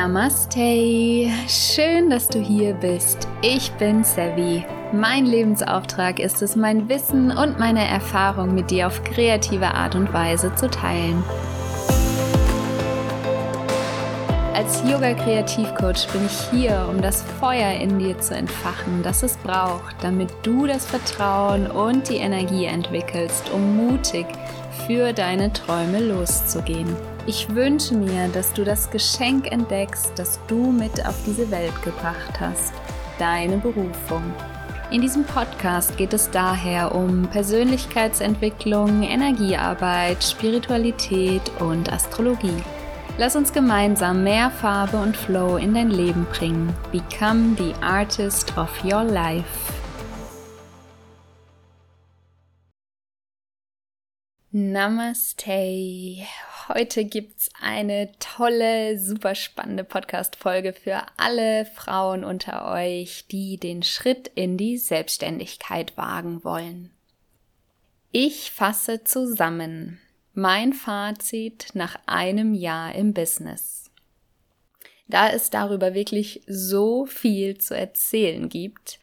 Namaste. Schön, dass du hier bist. Ich bin Sevi. Mein Lebensauftrag ist es, mein Wissen und meine Erfahrung mit dir auf kreative Art und Weise zu teilen. Als Yoga-Kreativcoach bin ich hier, um das Feuer in dir zu entfachen, das es braucht, damit du das Vertrauen und die Energie entwickelst, um mutig für deine Träume loszugehen. Ich wünsche mir, dass du das Geschenk entdeckst, das du mit auf diese Welt gebracht hast, deine Berufung. In diesem Podcast geht es daher um Persönlichkeitsentwicklung, Energiearbeit, Spiritualität und Astrologie. Lass uns gemeinsam mehr Farbe und Flow in dein Leben bringen. Become the artist of your life. Namaste. Heute gibt's eine tolle, super spannende Podcast-Folge für alle Frauen unter euch, die den Schritt in die Selbstständigkeit wagen wollen. Ich fasse zusammen mein Fazit nach einem Jahr im Business. Da es darüber wirklich so viel zu erzählen gibt,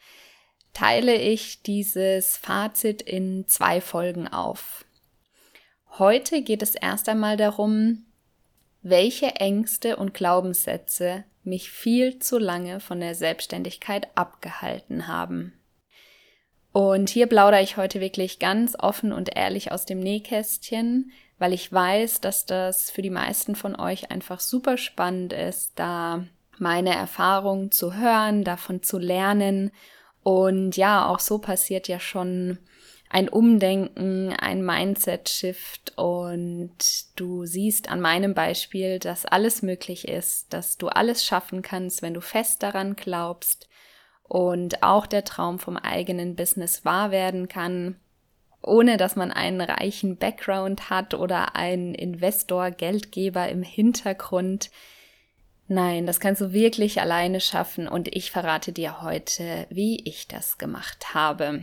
teile ich dieses Fazit in zwei Folgen auf. Heute geht es erst einmal darum, welche Ängste und Glaubenssätze mich viel zu lange von der Selbstständigkeit abgehalten haben. Und hier plaudere ich heute wirklich ganz offen und ehrlich aus dem Nähkästchen, weil ich weiß, dass das für die meisten von euch einfach super spannend ist, da meine Erfahrungen zu hören, davon zu lernen. Und ja, auch so passiert ja schon ein Umdenken, ein Mindset-Shift und du siehst an meinem Beispiel, dass alles möglich ist, dass du alles schaffen kannst, wenn du fest daran glaubst und auch der Traum vom eigenen Business wahr werden kann, ohne dass man einen reichen Background hat oder einen Investor, Geldgeber im Hintergrund. Nein, das kannst du wirklich alleine schaffen und ich verrate dir heute, wie ich das gemacht habe.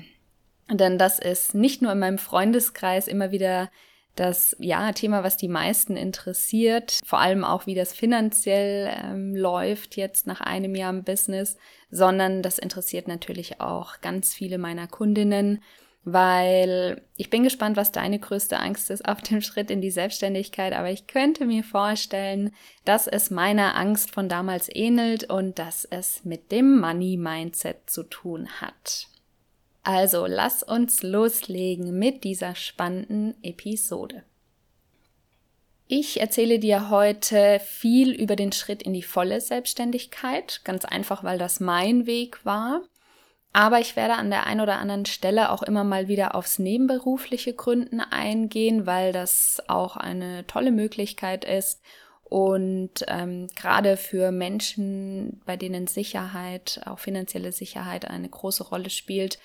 Denn das ist nicht nur in meinem Freundeskreis immer wieder das ja Thema, was die meisten interessiert, vor allem auch wie das finanziell ähm, läuft jetzt nach einem Jahr im Business, sondern das interessiert natürlich auch ganz viele meiner Kundinnen, weil ich bin gespannt, was deine größte Angst ist auf dem Schritt in die Selbstständigkeit, aber ich könnte mir vorstellen, dass es meiner Angst von damals ähnelt und dass es mit dem Money Mindset zu tun hat. Also lass uns loslegen mit dieser spannenden Episode. Ich erzähle dir heute viel über den Schritt in die volle Selbstständigkeit, ganz einfach, weil das mein Weg war. Aber ich werde an der einen oder anderen Stelle auch immer mal wieder aufs nebenberufliche Gründen eingehen, weil das auch eine tolle Möglichkeit ist. Und ähm, gerade für Menschen, bei denen Sicherheit, auch finanzielle Sicherheit eine große Rolle spielt,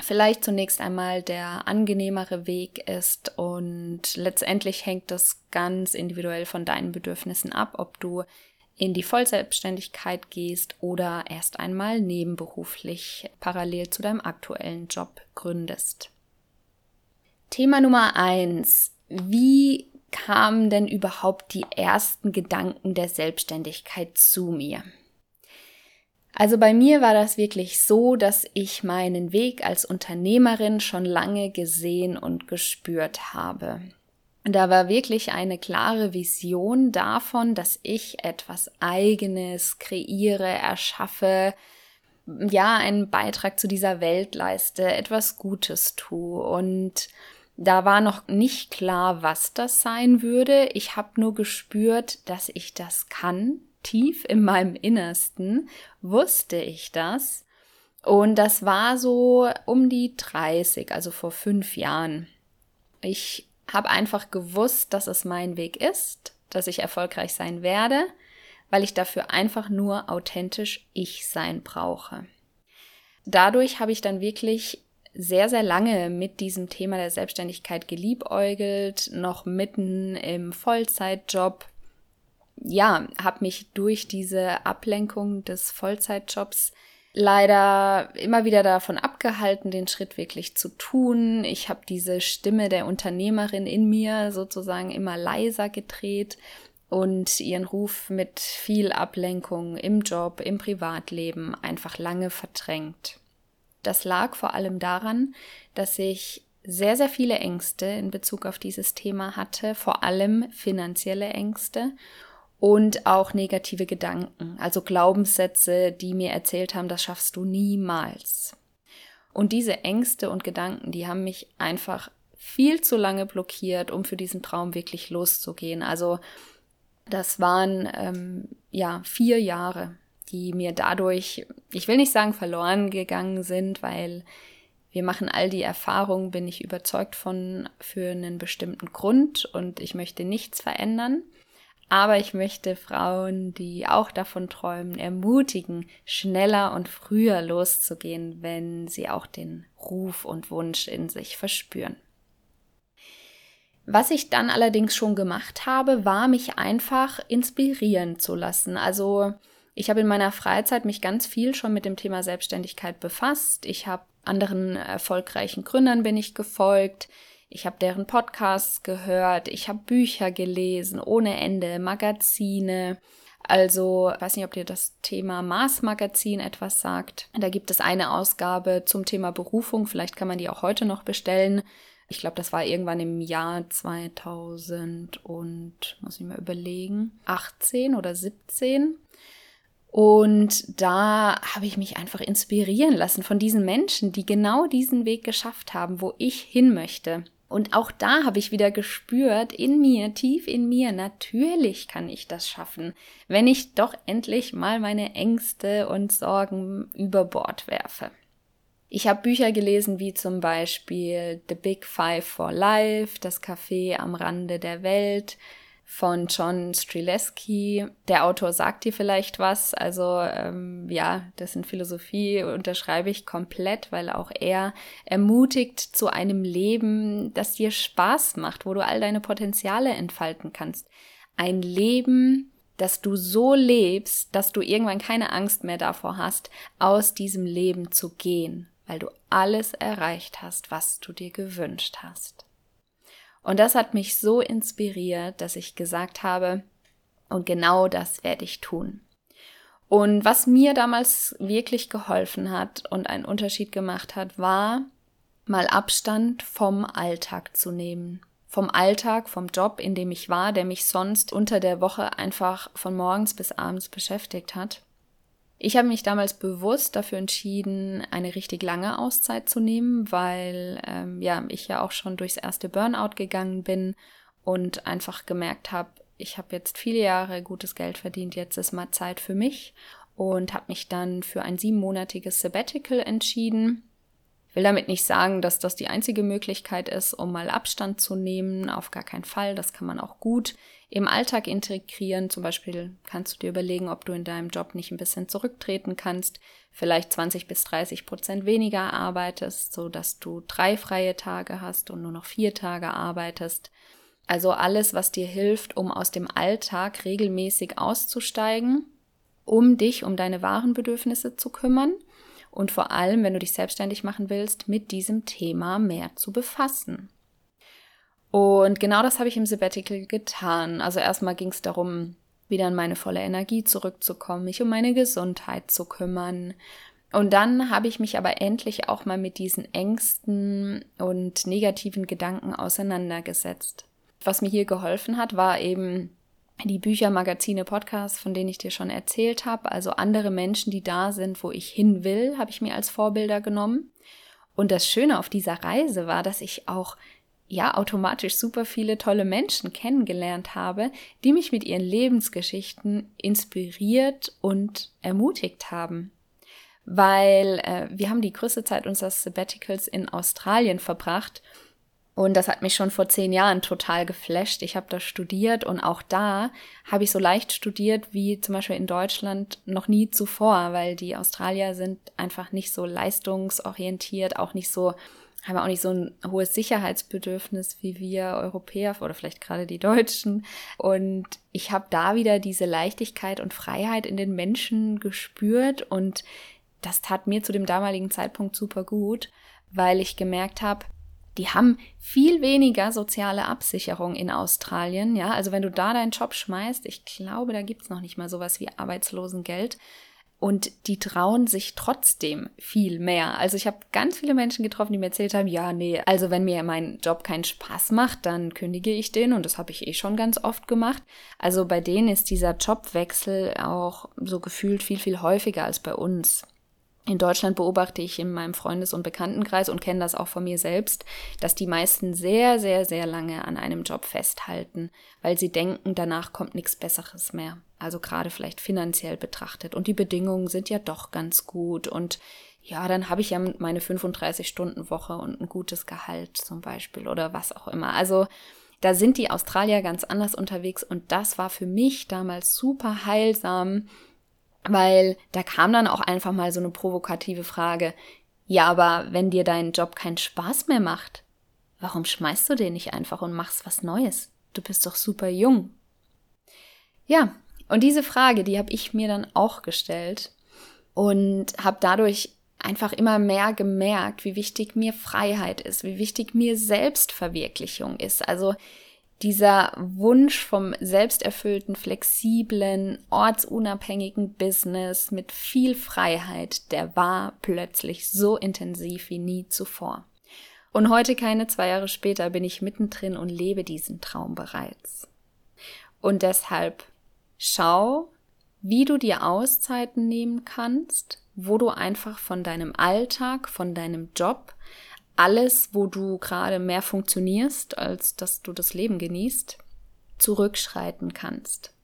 vielleicht zunächst einmal der angenehmere Weg ist und letztendlich hängt das ganz individuell von deinen Bedürfnissen ab, ob du in die Vollselbstständigkeit gehst oder erst einmal nebenberuflich parallel zu deinem aktuellen Job gründest. Thema Nummer eins: Wie kamen denn überhaupt die ersten Gedanken der Selbstständigkeit zu mir? Also bei mir war das wirklich so, dass ich meinen Weg als Unternehmerin schon lange gesehen und gespürt habe. Da war wirklich eine klare Vision davon, dass ich etwas eigenes kreiere, erschaffe, ja, einen Beitrag zu dieser Welt leiste, etwas Gutes tue. Und da war noch nicht klar, was das sein würde. Ich habe nur gespürt, dass ich das kann, tief in meinem Innersten wusste ich das. Und das war so um die 30, also vor fünf Jahren. Ich habe einfach gewusst, dass es mein Weg ist, dass ich erfolgreich sein werde, weil ich dafür einfach nur authentisch ich sein brauche. Dadurch habe ich dann wirklich sehr, sehr lange mit diesem Thema der Selbstständigkeit geliebäugelt, noch mitten im Vollzeitjob ja, habe mich durch diese Ablenkung des Vollzeitjobs leider immer wieder davon abgehalten, den Schritt wirklich zu tun. Ich habe diese Stimme der Unternehmerin in mir sozusagen immer leiser gedreht und ihren Ruf mit viel Ablenkung im Job, im Privatleben einfach lange verdrängt. Das lag vor allem daran, dass ich sehr, sehr viele Ängste in Bezug auf dieses Thema hatte, vor allem finanzielle Ängste und auch negative Gedanken, also Glaubenssätze, die mir erzählt haben, das schaffst du niemals. Und diese Ängste und Gedanken, die haben mich einfach viel zu lange blockiert, um für diesen Traum wirklich loszugehen. Also das waren ähm, ja vier Jahre, die mir dadurch, ich will nicht sagen verloren gegangen sind, weil wir machen all die Erfahrungen, bin ich überzeugt von, für einen bestimmten Grund und ich möchte nichts verändern. Aber ich möchte Frauen, die auch davon träumen, ermutigen, schneller und früher loszugehen, wenn sie auch den Ruf und Wunsch in sich verspüren. Was ich dann allerdings schon gemacht habe, war mich einfach inspirieren zu lassen. Also ich habe in meiner Freizeit mich ganz viel schon mit dem Thema Selbstständigkeit befasst. Ich habe anderen erfolgreichen Gründern bin ich gefolgt. Ich habe deren Podcasts gehört. Ich habe Bücher gelesen ohne Ende, Magazine. Also, ich weiß nicht, ob dir das Thema Mars Magazin etwas sagt. Da gibt es eine Ausgabe zum Thema Berufung. Vielleicht kann man die auch heute noch bestellen. Ich glaube, das war irgendwann im Jahr 2000 und, muss ich mal überlegen, 18 oder 17. Und da habe ich mich einfach inspirieren lassen von diesen Menschen, die genau diesen Weg geschafft haben, wo ich hin möchte. Und auch da habe ich wieder gespürt, in mir, tief in mir, natürlich kann ich das schaffen, wenn ich doch endlich mal meine Ängste und Sorgen über Bord werfe. Ich habe Bücher gelesen wie zum Beispiel The Big Five for Life, Das Café am Rande der Welt von John Streletsky. Der Autor sagt dir vielleicht was, also ähm, ja, dessen Philosophie unterschreibe ich komplett, weil auch er ermutigt zu einem Leben, das dir Spaß macht, wo du all deine Potenziale entfalten kannst. Ein Leben, dass du so lebst, dass du irgendwann keine Angst mehr davor hast, aus diesem Leben zu gehen weil du alles erreicht hast, was du dir gewünscht hast. Und das hat mich so inspiriert, dass ich gesagt habe, und genau das werde ich tun. Und was mir damals wirklich geholfen hat und einen Unterschied gemacht hat, war, mal Abstand vom Alltag zu nehmen. Vom Alltag, vom Job, in dem ich war, der mich sonst unter der Woche einfach von morgens bis abends beschäftigt hat. Ich habe mich damals bewusst dafür entschieden, eine richtig lange Auszeit zu nehmen, weil ähm, ja ich ja auch schon durchs erste Burnout gegangen bin und einfach gemerkt habe, ich habe jetzt viele Jahre gutes Geld verdient, jetzt ist mal Zeit für mich und habe mich dann für ein siebenmonatiges Sabbatical entschieden will damit nicht sagen, dass das die einzige Möglichkeit ist, um mal Abstand zu nehmen. Auf gar keinen Fall. Das kann man auch gut im Alltag integrieren. Zum Beispiel kannst du dir überlegen, ob du in deinem Job nicht ein bisschen zurücktreten kannst, vielleicht 20 bis 30 Prozent weniger arbeitest, so dass du drei freie Tage hast und nur noch vier Tage arbeitest. Also alles, was dir hilft, um aus dem Alltag regelmäßig auszusteigen, um dich um deine wahren Bedürfnisse zu kümmern und vor allem, wenn du dich selbstständig machen willst, mit diesem Thema mehr zu befassen. Und genau das habe ich im Sabbatical getan. Also erstmal ging es darum, wieder in meine volle Energie zurückzukommen, mich um meine Gesundheit zu kümmern. Und dann habe ich mich aber endlich auch mal mit diesen Ängsten und negativen Gedanken auseinandergesetzt. Was mir hier geholfen hat, war eben die Bücher, Magazine, Podcasts, von denen ich dir schon erzählt habe, also andere Menschen, die da sind, wo ich hin will, habe ich mir als Vorbilder genommen. Und das Schöne auf dieser Reise war, dass ich auch ja automatisch super viele tolle Menschen kennengelernt habe, die mich mit ihren Lebensgeschichten inspiriert und ermutigt haben. Weil äh, wir haben die größte Zeit unseres Sabbaticals in Australien verbracht und das hat mich schon vor zehn Jahren total geflasht. Ich habe da studiert und auch da habe ich so leicht studiert wie zum Beispiel in Deutschland noch nie zuvor, weil die Australier sind einfach nicht so leistungsorientiert, auch nicht so, haben auch nicht so ein hohes Sicherheitsbedürfnis wie wir Europäer oder vielleicht gerade die Deutschen. Und ich habe da wieder diese Leichtigkeit und Freiheit in den Menschen gespürt und das tat mir zu dem damaligen Zeitpunkt super gut, weil ich gemerkt habe, die haben viel weniger soziale Absicherung in Australien. Ja, also wenn du da deinen Job schmeißt, ich glaube, da gibt's noch nicht mal sowas wie Arbeitslosengeld. Und die trauen sich trotzdem viel mehr. Also ich habe ganz viele Menschen getroffen, die mir erzählt haben, ja, nee, also wenn mir mein Job keinen Spaß macht, dann kündige ich den und das habe ich eh schon ganz oft gemacht. Also bei denen ist dieser Jobwechsel auch so gefühlt viel, viel häufiger als bei uns. In Deutschland beobachte ich in meinem Freundes- und Bekanntenkreis und kenne das auch von mir selbst, dass die meisten sehr, sehr, sehr lange an einem Job festhalten, weil sie denken, danach kommt nichts Besseres mehr. Also gerade vielleicht finanziell betrachtet. Und die Bedingungen sind ja doch ganz gut. Und ja, dann habe ich ja meine 35-Stunden-Woche und ein gutes Gehalt zum Beispiel oder was auch immer. Also da sind die Australier ganz anders unterwegs und das war für mich damals super heilsam, weil da kam dann auch einfach mal so eine provokative Frage. Ja, aber wenn dir dein Job keinen Spaß mehr macht, warum schmeißt du den nicht einfach und machst was Neues? Du bist doch super jung. Ja, und diese Frage, die habe ich mir dann auch gestellt und habe dadurch einfach immer mehr gemerkt, wie wichtig mir Freiheit ist, wie wichtig mir Selbstverwirklichung ist. Also dieser Wunsch vom selbsterfüllten, flexiblen, ortsunabhängigen Business mit viel Freiheit, der war plötzlich so intensiv wie nie zuvor. Und heute, keine zwei Jahre später, bin ich mittendrin und lebe diesen Traum bereits. Und deshalb schau, wie du dir Auszeiten nehmen kannst, wo du einfach von deinem Alltag, von deinem Job alles, wo du gerade mehr funktionierst, als dass du das Leben genießt, zurückschreiten kannst.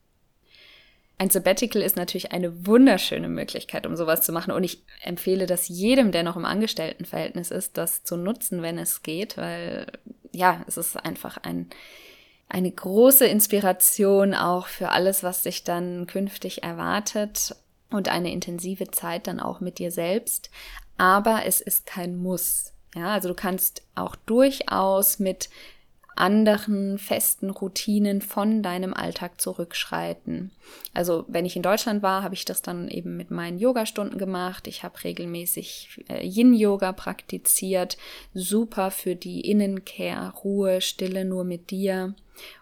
Ein Sabbatical ist natürlich eine wunderschöne Möglichkeit, um sowas zu machen. Und ich empfehle das jedem, der noch im Angestelltenverhältnis ist, das zu nutzen, wenn es geht, weil ja, es ist einfach ein, eine große Inspiration auch für alles, was dich dann künftig erwartet und eine intensive Zeit dann auch mit dir selbst. Aber es ist kein Muss. Ja, also du kannst auch durchaus mit anderen festen Routinen von deinem Alltag zurückschreiten. Also wenn ich in Deutschland war, habe ich das dann eben mit meinen Yogastunden gemacht. Ich habe regelmäßig äh, Yin-Yoga praktiziert. Super für die Innenkehr, Ruhe, Stille nur mit dir,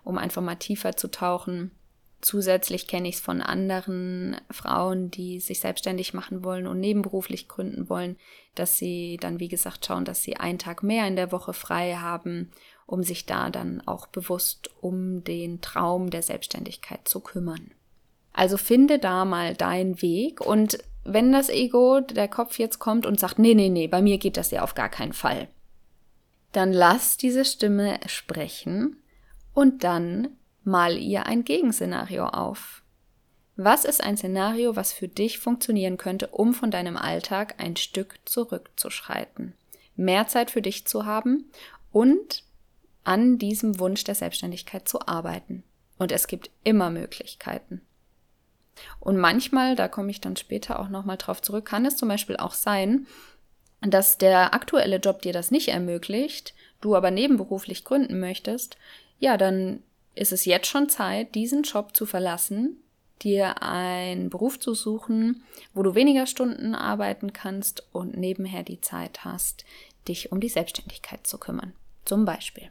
um einfach mal tiefer zu tauchen. Zusätzlich kenne ich es von anderen Frauen, die sich selbstständig machen wollen und nebenberuflich gründen wollen, dass sie dann, wie gesagt, schauen, dass sie einen Tag mehr in der Woche frei haben, um sich da dann auch bewusst um den Traum der Selbstständigkeit zu kümmern. Also finde da mal deinen Weg und wenn das Ego, der Kopf jetzt kommt und sagt, nee, nee, nee, bei mir geht das ja auf gar keinen Fall, dann lass diese Stimme sprechen und dann mal ihr ein Gegenszenario auf. Was ist ein Szenario, was für dich funktionieren könnte, um von deinem Alltag ein Stück zurückzuschreiten, mehr Zeit für dich zu haben und an diesem Wunsch der Selbstständigkeit zu arbeiten? Und es gibt immer Möglichkeiten. Und manchmal, da komme ich dann später auch nochmal drauf zurück, kann es zum Beispiel auch sein, dass der aktuelle Job dir das nicht ermöglicht, du aber nebenberuflich gründen möchtest, ja, dann ist es jetzt schon Zeit, diesen Job zu verlassen, dir einen Beruf zu suchen, wo du weniger Stunden arbeiten kannst und nebenher die Zeit hast, dich um die Selbstständigkeit zu kümmern. Zum Beispiel.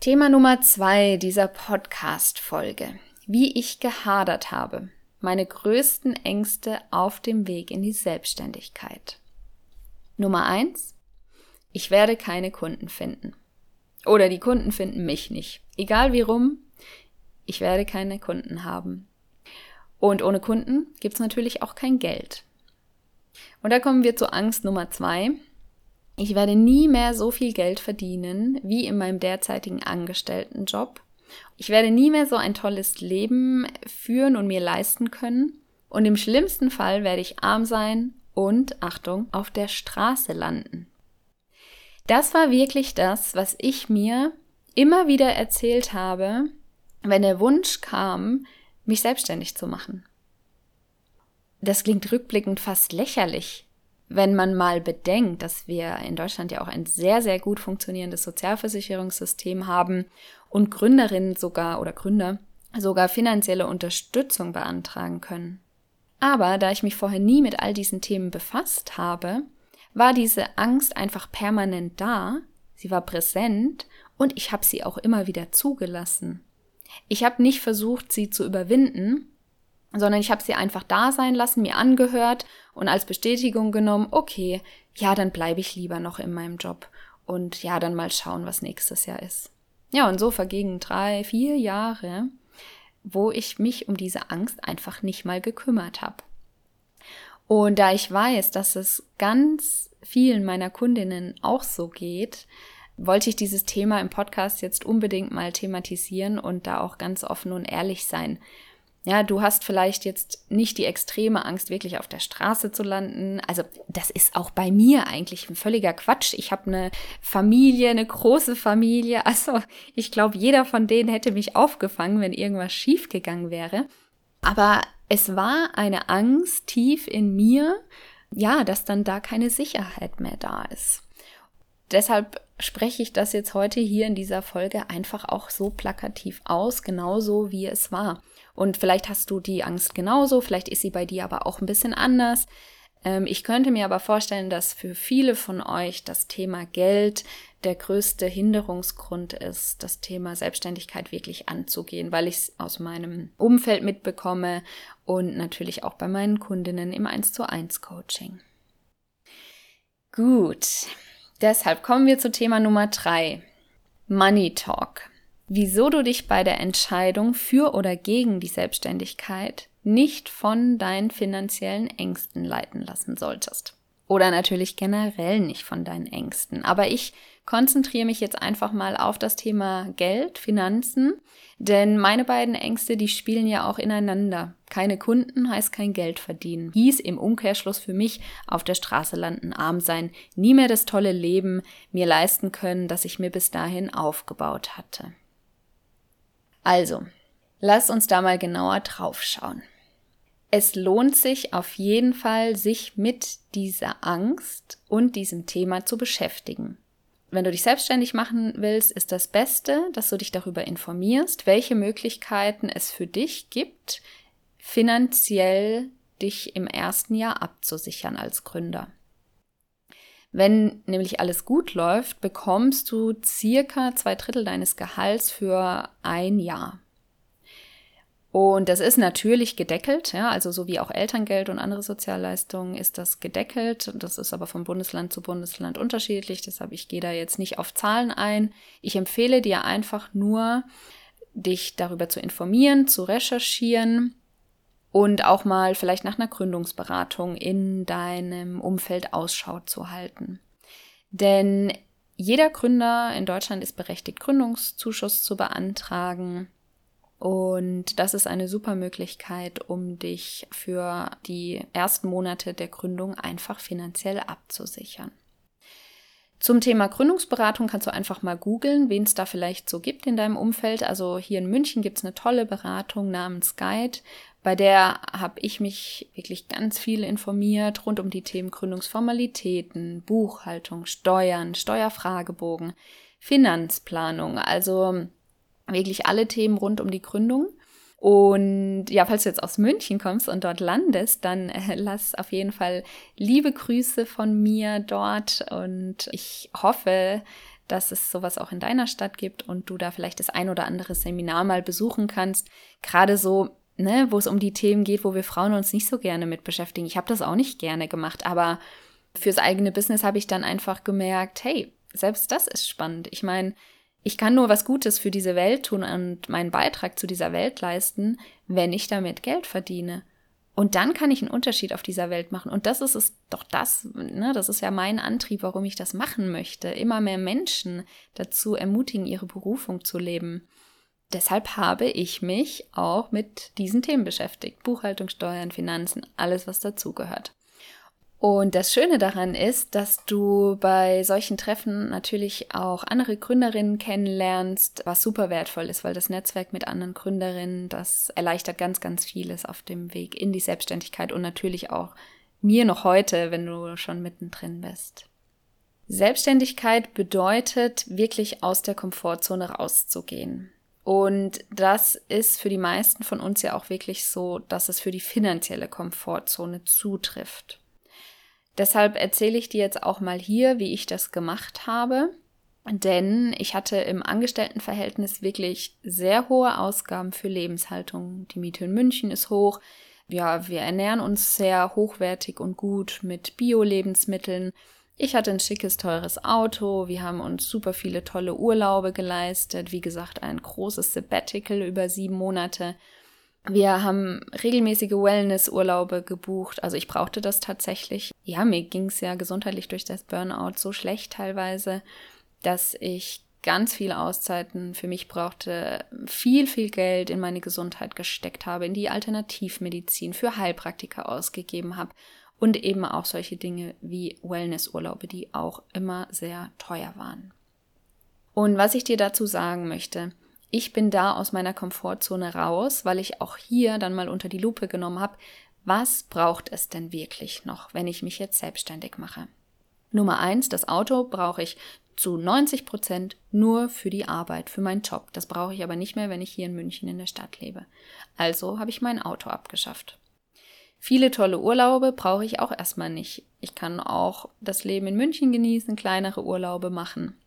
Thema Nummer zwei dieser Podcast-Folge. Wie ich gehadert habe. Meine größten Ängste auf dem Weg in die Selbstständigkeit. Nummer eins. Ich werde keine Kunden finden. Oder die Kunden finden mich nicht. Egal wie rum, ich werde keine Kunden haben. Und ohne Kunden gibt es natürlich auch kein Geld. Und da kommen wir zur Angst Nummer zwei. Ich werde nie mehr so viel Geld verdienen wie in meinem derzeitigen Angestelltenjob. Ich werde nie mehr so ein tolles Leben führen und mir leisten können. Und im schlimmsten Fall werde ich arm sein und, Achtung, auf der Straße landen. Das war wirklich das, was ich mir immer wieder erzählt habe, wenn der Wunsch kam, mich selbstständig zu machen. Das klingt rückblickend fast lächerlich, wenn man mal bedenkt, dass wir in Deutschland ja auch ein sehr, sehr gut funktionierendes Sozialversicherungssystem haben und Gründerinnen sogar oder Gründer sogar finanzielle Unterstützung beantragen können. Aber da ich mich vorher nie mit all diesen Themen befasst habe, war diese Angst einfach permanent da, sie war präsent und ich habe sie auch immer wieder zugelassen. Ich habe nicht versucht, sie zu überwinden, sondern ich habe sie einfach da sein lassen, mir angehört und als Bestätigung genommen, okay, ja, dann bleibe ich lieber noch in meinem Job und ja, dann mal schauen, was nächstes Jahr ist. Ja, und so vergingen drei, vier Jahre, wo ich mich um diese Angst einfach nicht mal gekümmert habe. Und da ich weiß, dass es ganz vielen meiner Kundinnen auch so geht, wollte ich dieses Thema im Podcast jetzt unbedingt mal thematisieren und da auch ganz offen und ehrlich sein. Ja, du hast vielleicht jetzt nicht die extreme Angst, wirklich auf der Straße zu landen. Also das ist auch bei mir eigentlich ein völliger Quatsch. Ich habe eine Familie, eine große Familie. Also ich glaube, jeder von denen hätte mich aufgefangen, wenn irgendwas schiefgegangen wäre. Aber es war eine Angst tief in mir, ja, dass dann da keine Sicherheit mehr da ist. Deshalb spreche ich das jetzt heute hier in dieser Folge einfach auch so plakativ aus, genauso wie es war. Und vielleicht hast du die Angst genauso, vielleicht ist sie bei dir aber auch ein bisschen anders. Ähm, ich könnte mir aber vorstellen, dass für viele von euch das Thema Geld der größte Hinderungsgrund ist, das Thema Selbstständigkeit wirklich anzugehen, weil ich es aus meinem Umfeld mitbekomme und natürlich auch bei meinen Kundinnen im 1 zu 1 Coaching. Gut, deshalb kommen wir zu Thema Nummer drei. Money Talk wieso du dich bei der Entscheidung für oder gegen die Selbstständigkeit nicht von deinen finanziellen Ängsten leiten lassen solltest. Oder natürlich generell nicht von deinen Ängsten. Aber ich konzentriere mich jetzt einfach mal auf das Thema Geld, Finanzen, denn meine beiden Ängste, die spielen ja auch ineinander. Keine Kunden heißt kein Geld verdienen. Hieß im Umkehrschluss für mich auf der Straße landen, arm sein, nie mehr das tolle Leben mir leisten können, das ich mir bis dahin aufgebaut hatte. Also, lass uns da mal genauer drauf schauen. Es lohnt sich auf jeden Fall, sich mit dieser Angst und diesem Thema zu beschäftigen. Wenn du dich selbstständig machen willst, ist das Beste, dass du dich darüber informierst, welche Möglichkeiten es für dich gibt, finanziell dich im ersten Jahr abzusichern als Gründer. Wenn nämlich alles gut läuft, bekommst du circa zwei Drittel deines Gehalts für ein Jahr. Und das ist natürlich gedeckelt, ja, also so wie auch Elterngeld und andere Sozialleistungen ist das gedeckelt. Das ist aber von Bundesland zu Bundesland unterschiedlich, deshalb ich gehe da jetzt nicht auf Zahlen ein. Ich empfehle dir einfach nur, dich darüber zu informieren, zu recherchieren und auch mal vielleicht nach einer Gründungsberatung in deinem Umfeld Ausschau zu halten. Denn jeder Gründer in Deutschland ist berechtigt, Gründungszuschuss zu beantragen. Und das ist eine super Möglichkeit, um dich für die ersten Monate der Gründung einfach finanziell abzusichern. Zum Thema Gründungsberatung kannst du einfach mal googeln, wen es da vielleicht so gibt in deinem Umfeld. Also hier in München gibt es eine tolle Beratung namens Guide. Bei der habe ich mich wirklich ganz viel informiert rund um die Themen Gründungsformalitäten, Buchhaltung, Steuern, Steuerfragebogen, Finanzplanung, also wirklich alle Themen rund um die Gründung. Und ja, falls du jetzt aus München kommst und dort landest, dann äh, lass auf jeden Fall liebe Grüße von mir dort und ich hoffe, dass es sowas auch in deiner Stadt gibt und du da vielleicht das ein oder andere Seminar mal besuchen kannst. Gerade so ne, wo es um die Themen geht, wo wir Frauen uns nicht so gerne mit beschäftigen. Ich habe das auch nicht gerne gemacht, aber fürs eigene Business habe ich dann einfach gemerkt, hey, selbst das ist spannend. Ich meine, ich kann nur was Gutes für diese Welt tun und meinen Beitrag zu dieser Welt leisten, wenn ich damit Geld verdiene. Und dann kann ich einen Unterschied auf dieser Welt machen. Und das ist es doch das, ne, das ist ja mein Antrieb, warum ich das machen möchte. Immer mehr Menschen dazu ermutigen, ihre Berufung zu leben deshalb habe ich mich auch mit diesen Themen beschäftigt. Buchhaltung, Steuern, Finanzen, alles, was dazugehört. Und das Schöne daran ist, dass du bei solchen Treffen natürlich auch andere Gründerinnen kennenlernst, was super wertvoll ist, weil das Netzwerk mit anderen Gründerinnen, das erleichtert ganz, ganz vieles auf dem Weg in die Selbstständigkeit und natürlich auch mir noch heute, wenn du schon mittendrin bist. Selbstständigkeit bedeutet wirklich aus der Komfortzone rauszugehen. Und das ist für die meisten von uns ja auch wirklich so, dass es für die finanzielle Komfortzone zutrifft. Deshalb erzähle ich dir jetzt auch mal hier, wie ich das gemacht habe. Denn ich hatte im Angestelltenverhältnis wirklich sehr hohe Ausgaben für Lebenshaltung. Die Miete in München ist hoch. Ja, wir ernähren uns sehr hochwertig und gut mit Bio-Lebensmitteln. Ich hatte ein schickes, teures Auto. Wir haben uns super viele tolle Urlaube geleistet. Wie gesagt, ein großes Sabbatical über sieben Monate. Wir haben regelmäßige Wellness-Urlaube gebucht. Also ich brauchte das tatsächlich. Ja, mir ging es ja gesundheitlich durch das Burnout so schlecht teilweise, dass ich ganz viele Auszeiten für mich brauchte, viel, viel Geld in meine Gesundheit gesteckt habe, in die Alternativmedizin, für Heilpraktiker ausgegeben habe und eben auch solche Dinge wie Wellnessurlaube, die auch immer sehr teuer waren. Und was ich dir dazu sagen möchte, ich bin da aus meiner Komfortzone raus, weil ich auch hier dann mal unter die Lupe genommen habe, was braucht es denn wirklich noch, wenn ich mich jetzt selbstständig mache? Nummer eins, das Auto brauche ich zu 90 Prozent nur für die Arbeit, für meinen Job. Das brauche ich aber nicht mehr, wenn ich hier in München in der Stadt lebe. Also habe ich mein Auto abgeschafft. Viele tolle Urlaube brauche ich auch erstmal nicht. Ich kann auch das Leben in München genießen, kleinere Urlaube machen.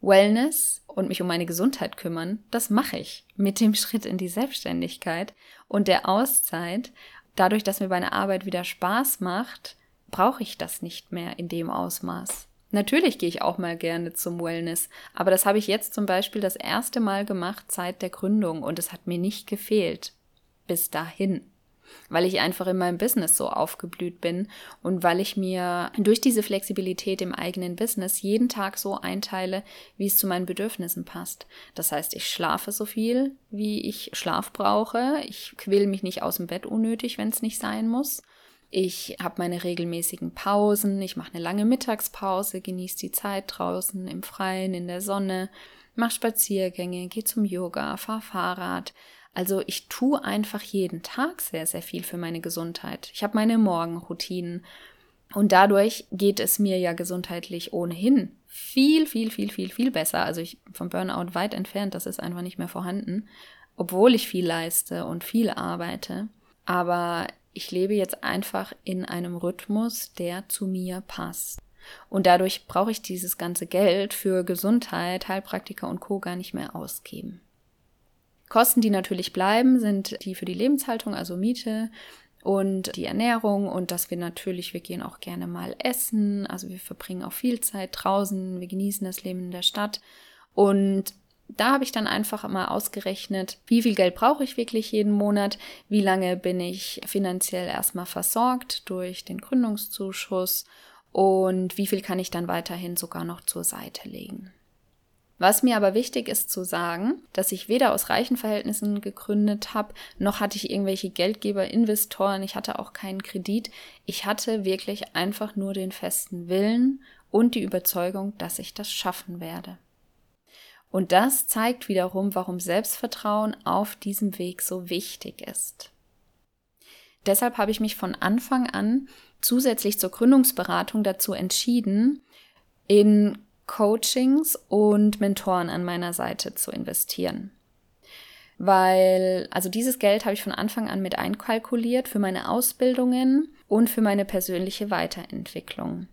Wellness und mich um meine Gesundheit kümmern, das mache ich mit dem Schritt in die Selbstständigkeit und der Auszeit. Dadurch, dass mir meine Arbeit wieder Spaß macht, brauche ich das nicht mehr in dem Ausmaß. Natürlich gehe ich auch mal gerne zum Wellness, aber das habe ich jetzt zum Beispiel das erste Mal gemacht seit der Gründung und es hat mir nicht gefehlt. Bis dahin weil ich einfach in meinem Business so aufgeblüht bin und weil ich mir durch diese Flexibilität im eigenen Business jeden Tag so einteile, wie es zu meinen Bedürfnissen passt. Das heißt, ich schlafe so viel, wie ich Schlaf brauche. Ich quäl mich nicht aus dem Bett unnötig, wenn es nicht sein muss. Ich habe meine regelmäßigen Pausen, ich mache eine lange Mittagspause, genieße die Zeit draußen im Freien, in der Sonne, mache Spaziergänge, gehe zum Yoga, fahre Fahrrad. Also ich tue einfach jeden Tag sehr, sehr viel für meine Gesundheit. Ich habe meine Morgenroutinen und dadurch geht es mir ja gesundheitlich ohnehin viel, viel, viel, viel, viel besser. Also ich vom Burnout weit entfernt, das ist einfach nicht mehr vorhanden, obwohl ich viel leiste und viel arbeite. Aber ich lebe jetzt einfach in einem Rhythmus, der zu mir passt. Und dadurch brauche ich dieses ganze Geld für Gesundheit, Heilpraktiker und Co. gar nicht mehr ausgeben. Kosten, die natürlich bleiben, sind die für die Lebenshaltung, also Miete und die Ernährung und dass wir natürlich, wir gehen auch gerne mal essen, also wir verbringen auch viel Zeit draußen, wir genießen das Leben in der Stadt. Und da habe ich dann einfach mal ausgerechnet, wie viel Geld brauche ich wirklich jeden Monat, wie lange bin ich finanziell erstmal versorgt durch den Gründungszuschuss? Und wie viel kann ich dann weiterhin sogar noch zur Seite legen. Was mir aber wichtig ist zu sagen, dass ich weder aus reichen Verhältnissen gegründet habe, noch hatte ich irgendwelche Geldgeber, Investoren, ich hatte auch keinen Kredit. Ich hatte wirklich einfach nur den festen Willen und die Überzeugung, dass ich das schaffen werde. Und das zeigt wiederum, warum Selbstvertrauen auf diesem Weg so wichtig ist. Deshalb habe ich mich von Anfang an zusätzlich zur Gründungsberatung dazu entschieden, in Coachings und Mentoren an meiner Seite zu investieren. Weil, also dieses Geld habe ich von Anfang an mit einkalkuliert für meine Ausbildungen und für meine persönliche Weiterentwicklung.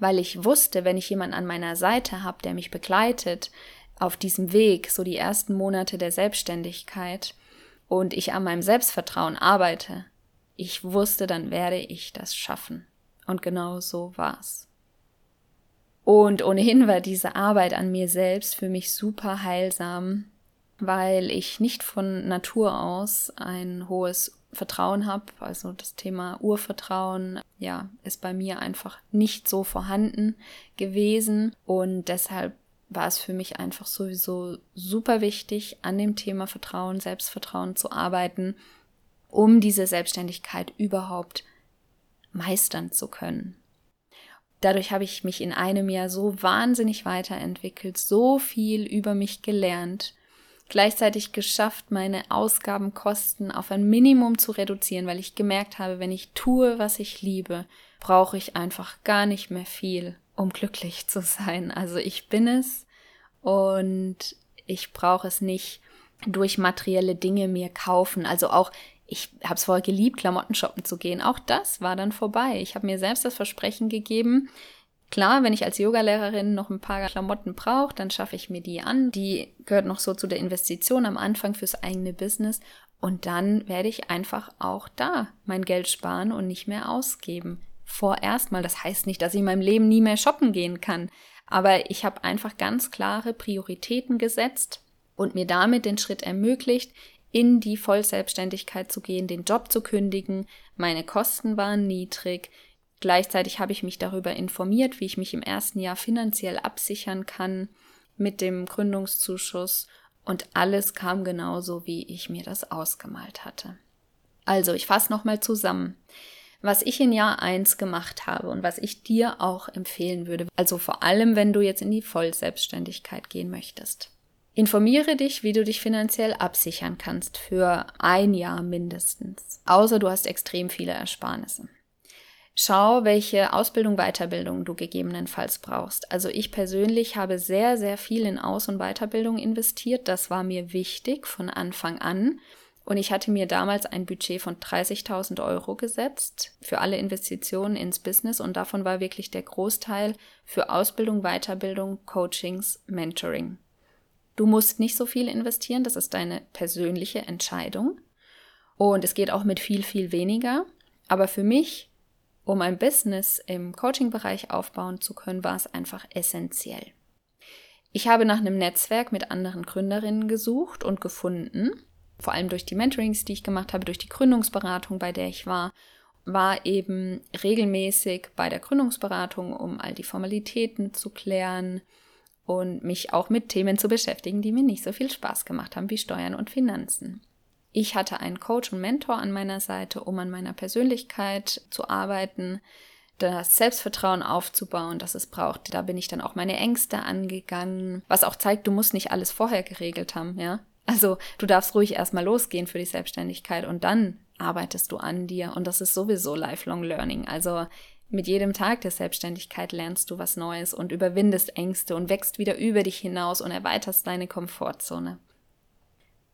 Weil ich wusste, wenn ich jemanden an meiner Seite habe, der mich begleitet auf diesem Weg, so die ersten Monate der Selbstständigkeit, und ich an meinem Selbstvertrauen arbeite, ich wusste, dann werde ich das schaffen. Und genau so war's. Und ohnehin war diese Arbeit an mir selbst für mich super heilsam, weil ich nicht von Natur aus ein hohes Vertrauen habe. Also das Thema Urvertrauen, ja, ist bei mir einfach nicht so vorhanden gewesen. Und deshalb war es für mich einfach sowieso super wichtig, an dem Thema Vertrauen, Selbstvertrauen zu arbeiten, um diese Selbstständigkeit überhaupt meistern zu können. Dadurch habe ich mich in einem Jahr so wahnsinnig weiterentwickelt, so viel über mich gelernt, gleichzeitig geschafft, meine Ausgabenkosten auf ein Minimum zu reduzieren, weil ich gemerkt habe, wenn ich tue, was ich liebe, brauche ich einfach gar nicht mehr viel, um glücklich zu sein. Also ich bin es und ich brauche es nicht durch materielle Dinge mir kaufen. Also auch ich habe es vorher geliebt, Klamotten shoppen zu gehen. Auch das war dann vorbei. Ich habe mir selbst das Versprechen gegeben, Klar, wenn ich als Yogalehrerin noch ein paar Klamotten brauche, dann schaffe ich mir die an. Die gehört noch so zu der Investition am Anfang fürs eigene Business. Und dann werde ich einfach auch da mein Geld sparen und nicht mehr ausgeben. Vorerst mal. Das heißt nicht, dass ich in meinem Leben nie mehr shoppen gehen kann. Aber ich habe einfach ganz klare Prioritäten gesetzt und mir damit den Schritt ermöglicht, in die Vollselbstständigkeit zu gehen, den Job zu kündigen. Meine Kosten waren niedrig. Gleichzeitig habe ich mich darüber informiert, wie ich mich im ersten Jahr finanziell absichern kann mit dem Gründungszuschuss und alles kam genauso, wie ich mir das ausgemalt hatte. Also, ich fasse nochmal zusammen, was ich in Jahr 1 gemacht habe und was ich dir auch empfehlen würde. Also vor allem, wenn du jetzt in die Vollselbstständigkeit gehen möchtest. Informiere dich, wie du dich finanziell absichern kannst für ein Jahr mindestens. Außer du hast extrem viele Ersparnisse. Schau, welche Ausbildung, Weiterbildung du gegebenenfalls brauchst. Also ich persönlich habe sehr, sehr viel in Aus- und Weiterbildung investiert. Das war mir wichtig von Anfang an. Und ich hatte mir damals ein Budget von 30.000 Euro gesetzt für alle Investitionen ins Business. Und davon war wirklich der Großteil für Ausbildung, Weiterbildung, Coachings, Mentoring. Du musst nicht so viel investieren. Das ist deine persönliche Entscheidung. Und es geht auch mit viel, viel weniger. Aber für mich um ein Business im Coaching-Bereich aufbauen zu können, war es einfach essentiell. Ich habe nach einem Netzwerk mit anderen Gründerinnen gesucht und gefunden, vor allem durch die Mentorings, die ich gemacht habe, durch die Gründungsberatung, bei der ich war, war eben regelmäßig bei der Gründungsberatung, um all die Formalitäten zu klären und mich auch mit Themen zu beschäftigen, die mir nicht so viel Spaß gemacht haben wie Steuern und Finanzen. Ich hatte einen Coach und Mentor an meiner Seite, um an meiner Persönlichkeit zu arbeiten, das Selbstvertrauen aufzubauen, das es braucht. Da bin ich dann auch meine Ängste angegangen, was auch zeigt, du musst nicht alles vorher geregelt haben, ja. Also du darfst ruhig erstmal losgehen für die Selbstständigkeit und dann arbeitest du an dir und das ist sowieso lifelong learning. Also mit jedem Tag der Selbstständigkeit lernst du was Neues und überwindest Ängste und wächst wieder über dich hinaus und erweiterst deine Komfortzone.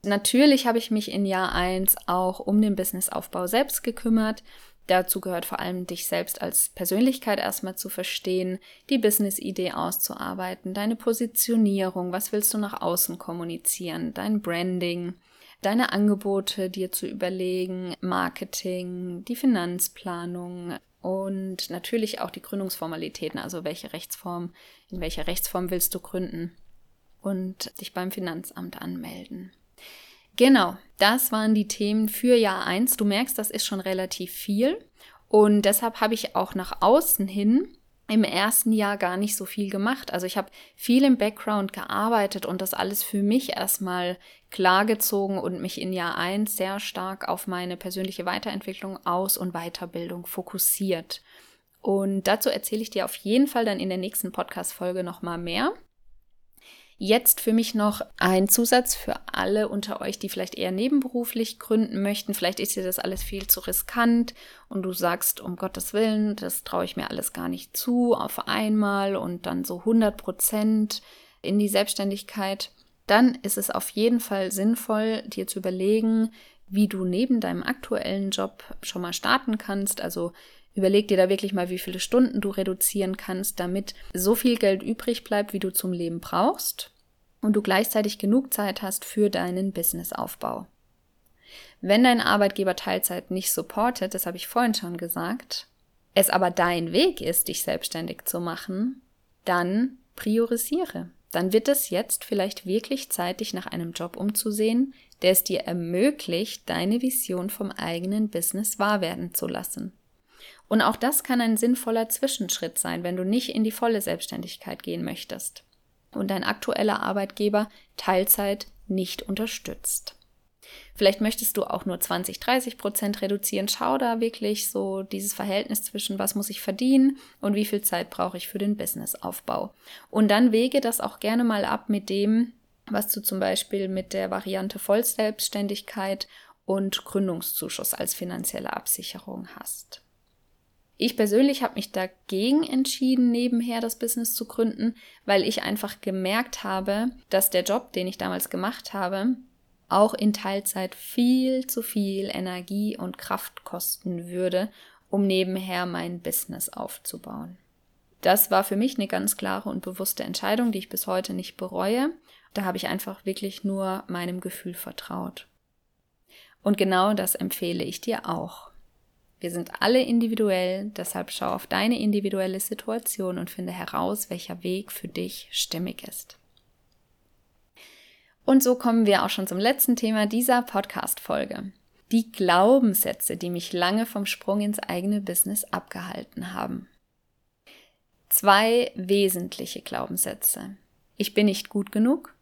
Natürlich habe ich mich in Jahr 1 auch um den Businessaufbau selbst gekümmert. Dazu gehört vor allem, dich selbst als Persönlichkeit erstmal zu verstehen, die Business-Idee auszuarbeiten, deine Positionierung, was willst du nach außen kommunizieren, dein Branding, deine Angebote dir zu überlegen, Marketing, die Finanzplanung und natürlich auch die Gründungsformalitäten, also welche Rechtsform, in welcher Rechtsform willst du gründen und dich beim Finanzamt anmelden. Genau, das waren die Themen für Jahr 1. Du merkst, das ist schon relativ viel. Und deshalb habe ich auch nach außen hin im ersten Jahr gar nicht so viel gemacht. Also ich habe viel im Background gearbeitet und das alles für mich erstmal klargezogen und mich in Jahr 1 sehr stark auf meine persönliche Weiterentwicklung, Aus- und Weiterbildung fokussiert. Und dazu erzähle ich dir auf jeden Fall dann in der nächsten Podcast-Folge nochmal mehr. Jetzt für mich noch ein Zusatz für alle unter euch, die vielleicht eher nebenberuflich gründen möchten. Vielleicht ist dir das alles viel zu riskant und du sagst, um Gottes Willen, das traue ich mir alles gar nicht zu auf einmal und dann so 100 Prozent in die Selbstständigkeit. Dann ist es auf jeden Fall sinnvoll, dir zu überlegen, wie du neben deinem aktuellen Job schon mal starten kannst. Also Überleg dir da wirklich mal, wie viele Stunden du reduzieren kannst, damit so viel Geld übrig bleibt, wie du zum Leben brauchst und du gleichzeitig genug Zeit hast für deinen Businessaufbau. Wenn dein Arbeitgeber Teilzeit nicht supportet, das habe ich vorhin schon gesagt, es aber dein Weg ist, dich selbstständig zu machen, dann priorisiere. Dann wird es jetzt vielleicht wirklich Zeit, dich nach einem Job umzusehen, der es dir ermöglicht, deine Vision vom eigenen Business wahr werden zu lassen. Und auch das kann ein sinnvoller Zwischenschritt sein, wenn du nicht in die volle Selbstständigkeit gehen möchtest und dein aktueller Arbeitgeber Teilzeit nicht unterstützt. Vielleicht möchtest du auch nur 20, 30 Prozent reduzieren. Schau da wirklich so dieses Verhältnis zwischen, was muss ich verdienen und wie viel Zeit brauche ich für den Businessaufbau. Und dann wege das auch gerne mal ab mit dem, was du zum Beispiel mit der Variante Vollselbstständigkeit und Gründungszuschuss als finanzielle Absicherung hast. Ich persönlich habe mich dagegen entschieden, nebenher das Business zu gründen, weil ich einfach gemerkt habe, dass der Job, den ich damals gemacht habe, auch in Teilzeit viel zu viel Energie und Kraft kosten würde, um nebenher mein Business aufzubauen. Das war für mich eine ganz klare und bewusste Entscheidung, die ich bis heute nicht bereue. Da habe ich einfach wirklich nur meinem Gefühl vertraut. Und genau das empfehle ich dir auch. Wir sind alle individuell, deshalb schau auf deine individuelle Situation und finde heraus, welcher Weg für dich stimmig ist. Und so kommen wir auch schon zum letzten Thema dieser Podcast-Folge. Die Glaubenssätze, die mich lange vom Sprung ins eigene Business abgehalten haben. Zwei wesentliche Glaubenssätze. Ich bin nicht gut genug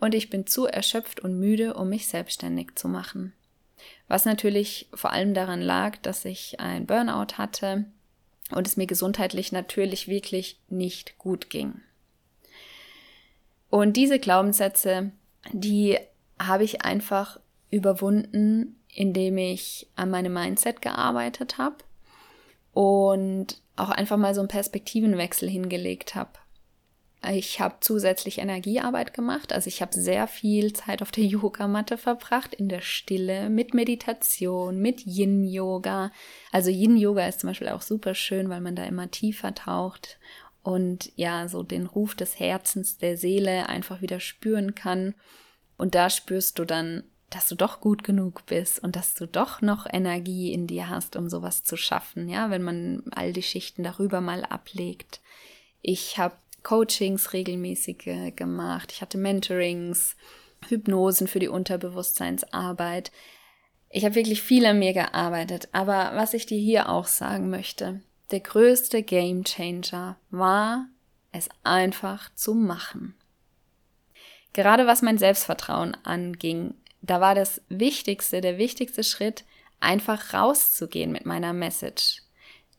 und ich bin zu erschöpft und müde, um mich selbstständig zu machen. Was natürlich vor allem daran lag, dass ich ein Burnout hatte und es mir gesundheitlich natürlich wirklich nicht gut ging. Und diese Glaubenssätze, die habe ich einfach überwunden, indem ich an meinem Mindset gearbeitet habe und auch einfach mal so einen Perspektivenwechsel hingelegt habe. Ich habe zusätzlich Energiearbeit gemacht, also ich habe sehr viel Zeit auf der Yogamatte verbracht, in der Stille, mit Meditation, mit Yin-Yoga. Also Yin-Yoga ist zum Beispiel auch super schön, weil man da immer tiefer taucht und ja, so den Ruf des Herzens, der Seele einfach wieder spüren kann. Und da spürst du dann, dass du doch gut genug bist und dass du doch noch Energie in dir hast, um sowas zu schaffen, ja, wenn man all die Schichten darüber mal ablegt. Ich habe Coachings regelmäßige gemacht, ich hatte Mentorings, Hypnosen für die Unterbewusstseinsarbeit. Ich habe wirklich viel an mir gearbeitet, aber was ich dir hier auch sagen möchte, der größte Game Changer war, es einfach zu machen. Gerade was mein Selbstvertrauen anging, da war das Wichtigste, der wichtigste Schritt, einfach rauszugehen mit meiner Message.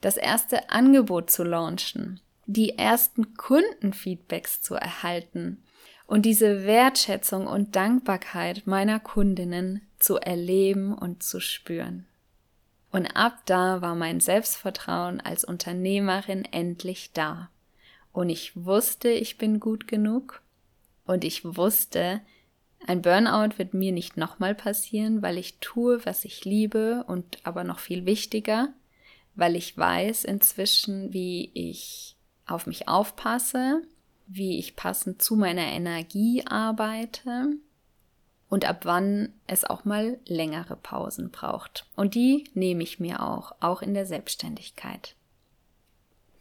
Das erste Angebot zu launchen, die ersten Kundenfeedbacks zu erhalten und diese Wertschätzung und Dankbarkeit meiner Kundinnen zu erleben und zu spüren. Und ab da war mein Selbstvertrauen als Unternehmerin endlich da. Und ich wusste, ich bin gut genug. Und ich wusste, ein Burnout wird mir nicht nochmal passieren, weil ich tue, was ich liebe und aber noch viel wichtiger, weil ich weiß inzwischen, wie ich auf mich aufpasse, wie ich passend zu meiner Energie arbeite und ab wann es auch mal längere Pausen braucht. Und die nehme ich mir auch, auch in der Selbstständigkeit.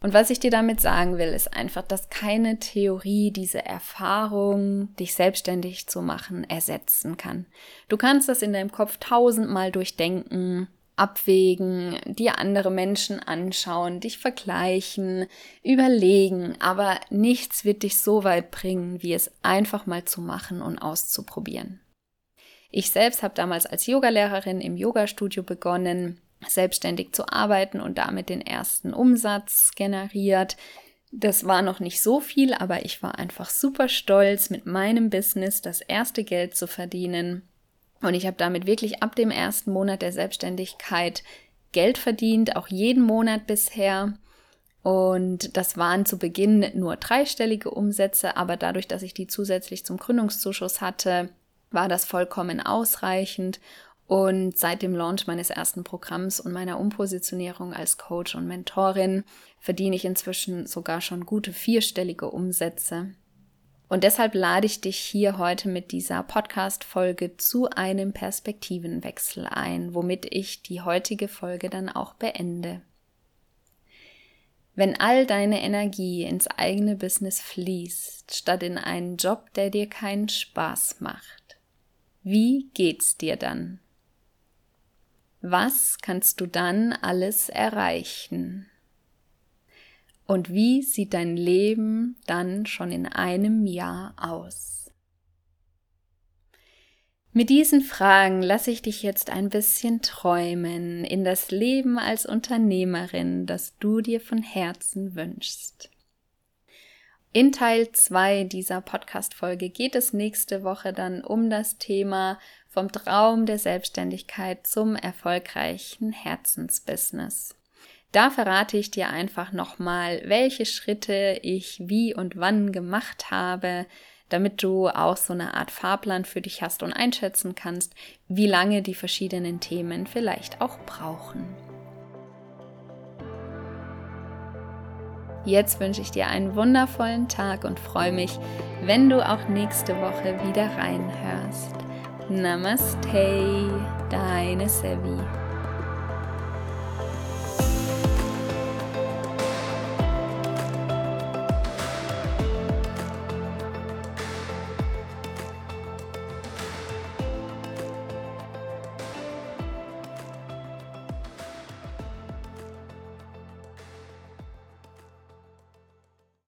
Und was ich dir damit sagen will, ist einfach, dass keine Theorie diese Erfahrung, dich selbstständig zu machen, ersetzen kann. Du kannst das in deinem Kopf tausendmal durchdenken, abwägen, dir andere Menschen anschauen, dich vergleichen, überlegen, aber nichts wird dich so weit bringen, wie es einfach mal zu machen und auszuprobieren. Ich selbst habe damals als Yogalehrerin im Yogastudio begonnen, selbstständig zu arbeiten und damit den ersten Umsatz generiert. Das war noch nicht so viel, aber ich war einfach super stolz, mit meinem Business das erste Geld zu verdienen. Und ich habe damit wirklich ab dem ersten Monat der Selbstständigkeit Geld verdient, auch jeden Monat bisher. Und das waren zu Beginn nur dreistellige Umsätze, aber dadurch, dass ich die zusätzlich zum Gründungszuschuss hatte, war das vollkommen ausreichend. Und seit dem Launch meines ersten Programms und meiner Umpositionierung als Coach und Mentorin verdiene ich inzwischen sogar schon gute vierstellige Umsätze. Und deshalb lade ich dich hier heute mit dieser Podcast-Folge zu einem Perspektivenwechsel ein, womit ich die heutige Folge dann auch beende. Wenn all deine Energie ins eigene Business fließt, statt in einen Job, der dir keinen Spaß macht, wie geht's dir dann? Was kannst du dann alles erreichen? Und wie sieht dein Leben dann schon in einem Jahr aus? Mit diesen Fragen lasse ich dich jetzt ein bisschen träumen in das Leben als Unternehmerin, das du dir von Herzen wünschst. In Teil 2 dieser Podcast-Folge geht es nächste Woche dann um das Thema vom Traum der Selbstständigkeit zum erfolgreichen Herzensbusiness. Da verrate ich dir einfach nochmal, welche Schritte ich wie und wann gemacht habe, damit du auch so eine Art Fahrplan für dich hast und einschätzen kannst, wie lange die verschiedenen Themen vielleicht auch brauchen. Jetzt wünsche ich dir einen wundervollen Tag und freue mich, wenn du auch nächste Woche wieder reinhörst. Namaste, deine Sevi.